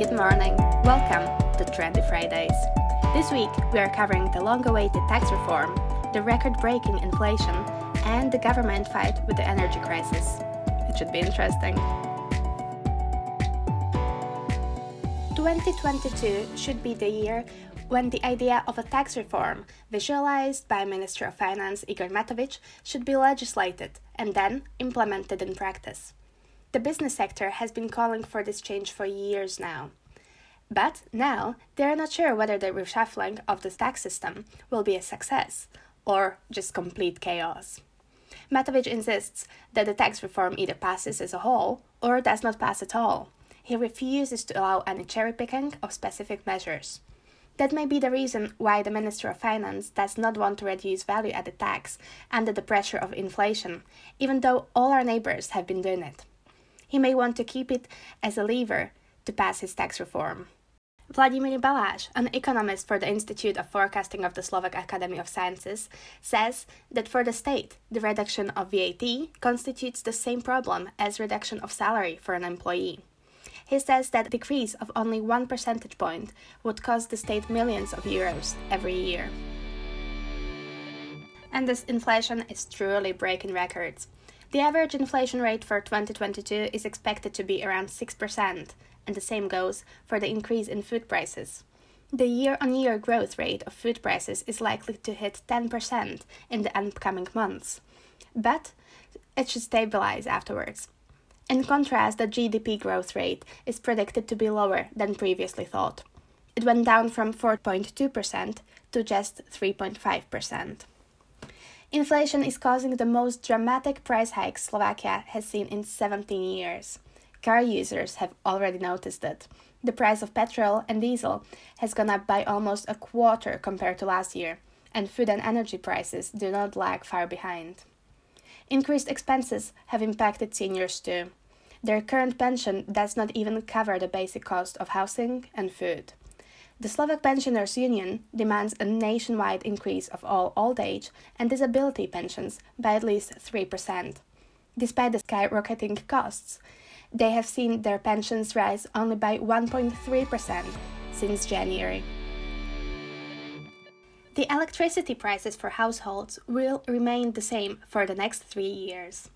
Good morning. Welcome to Trendy Fridays. This week we are covering the long awaited tax reform, the record breaking inflation, and the government fight with the energy crisis. It should be interesting. 2022 should be the year when the idea of a tax reform, visualized by Minister of Finance Igor Matovic, should be legislated and then implemented in practice. The business sector has been calling for this change for years now. But now they are not sure whether the reshuffling of the tax system will be a success or just complete chaos. Matovic insists that the tax reform either passes as a whole or does not pass at all. He refuses to allow any cherry picking of specific measures. That may be the reason why the Minister of Finance does not want to reduce value added tax under the pressure of inflation, even though all our neighbors have been doing it. He may want to keep it as a lever to pass his tax reform. Vladimir Baláž, an economist for the Institute of Forecasting of the Slovak Academy of Sciences, says that for the state, the reduction of VAT constitutes the same problem as reduction of salary for an employee. He says that a decrease of only one percentage point would cost the state millions of euros every year. And this inflation is truly breaking records. The average inflation rate for 2022 is expected to be around 6%, and the same goes for the increase in food prices. The year on year growth rate of food prices is likely to hit 10% in the upcoming months, but it should stabilize afterwards. In contrast, the GDP growth rate is predicted to be lower than previously thought. It went down from 4.2% to just 3.5%. Inflation is causing the most dramatic price hikes Slovakia has seen in 17 years. Car users have already noticed it. The price of petrol and diesel has gone up by almost a quarter compared to last year, and food and energy prices do not lag far behind. Increased expenses have impacted seniors too. Their current pension does not even cover the basic cost of housing and food. The Slovak Pensioners Union demands a nationwide increase of all old age and disability pensions by at least 3%. Despite the skyrocketing costs, they have seen their pensions rise only by 1.3% since January. The electricity prices for households will remain the same for the next three years.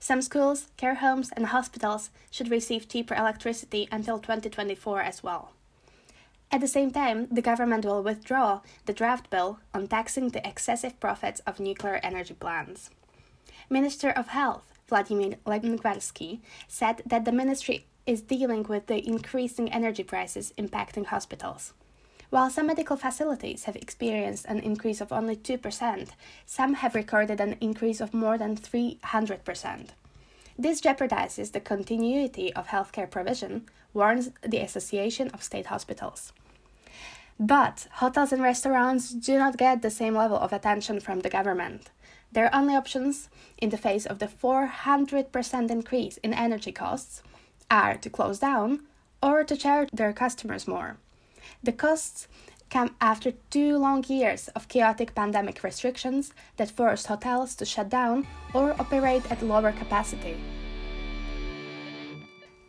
Some schools, care homes, and hospitals should receive cheaper electricity until 2024 as well. At the same time, the government will withdraw the draft bill on taxing the excessive profits of nuclear energy plants. Minister of Health Vladimir Lengvarsky said that the ministry is dealing with the increasing energy prices impacting hospitals. While some medical facilities have experienced an increase of only 2%, some have recorded an increase of more than 300%. This jeopardizes the continuity of healthcare provision, warns the Association of State Hospitals. But hotels and restaurants do not get the same level of attention from the government. Their only options, in the face of the 400% increase in energy costs, are to close down or to charge their customers more. The costs come after two long years of chaotic pandemic restrictions that forced hotels to shut down or operate at lower capacity.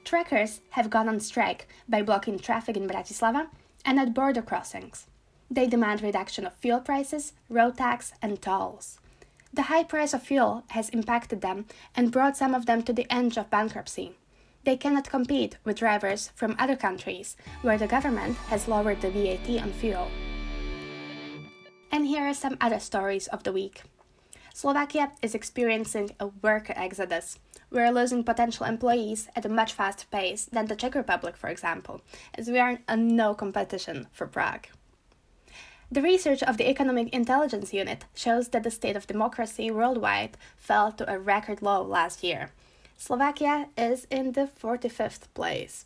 Truckers have gone on strike by blocking traffic in Bratislava and at border crossings. They demand reduction of fuel prices, road tax, and tolls. The high price of fuel has impacted them and brought some of them to the edge of bankruptcy. They cannot compete with drivers from other countries where the government has lowered the VAT on fuel. And here are some other stories of the week. Slovakia is experiencing a worker exodus. We're losing potential employees at a much faster pace than the Czech Republic, for example, as we are in no competition for Prague. The research of the Economic Intelligence Unit shows that the state of democracy worldwide fell to a record low last year, Slovakia is in the 45th place.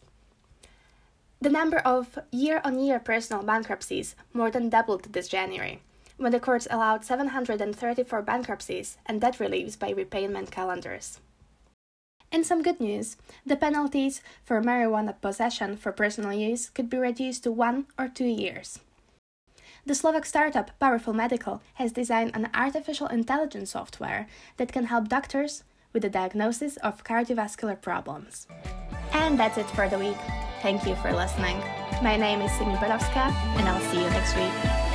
The number of year on year personal bankruptcies more than doubled this January, when the courts allowed 734 bankruptcies and debt reliefs by repayment calendars. In some good news, the penalties for marijuana possession for personal use could be reduced to one or two years. The Slovak startup Powerful Medical has designed an artificial intelligence software that can help doctors, with a diagnosis of cardiovascular problems. And that's it for the week. Thank you for listening. My name is Simi Borowska, and I'll see you next week.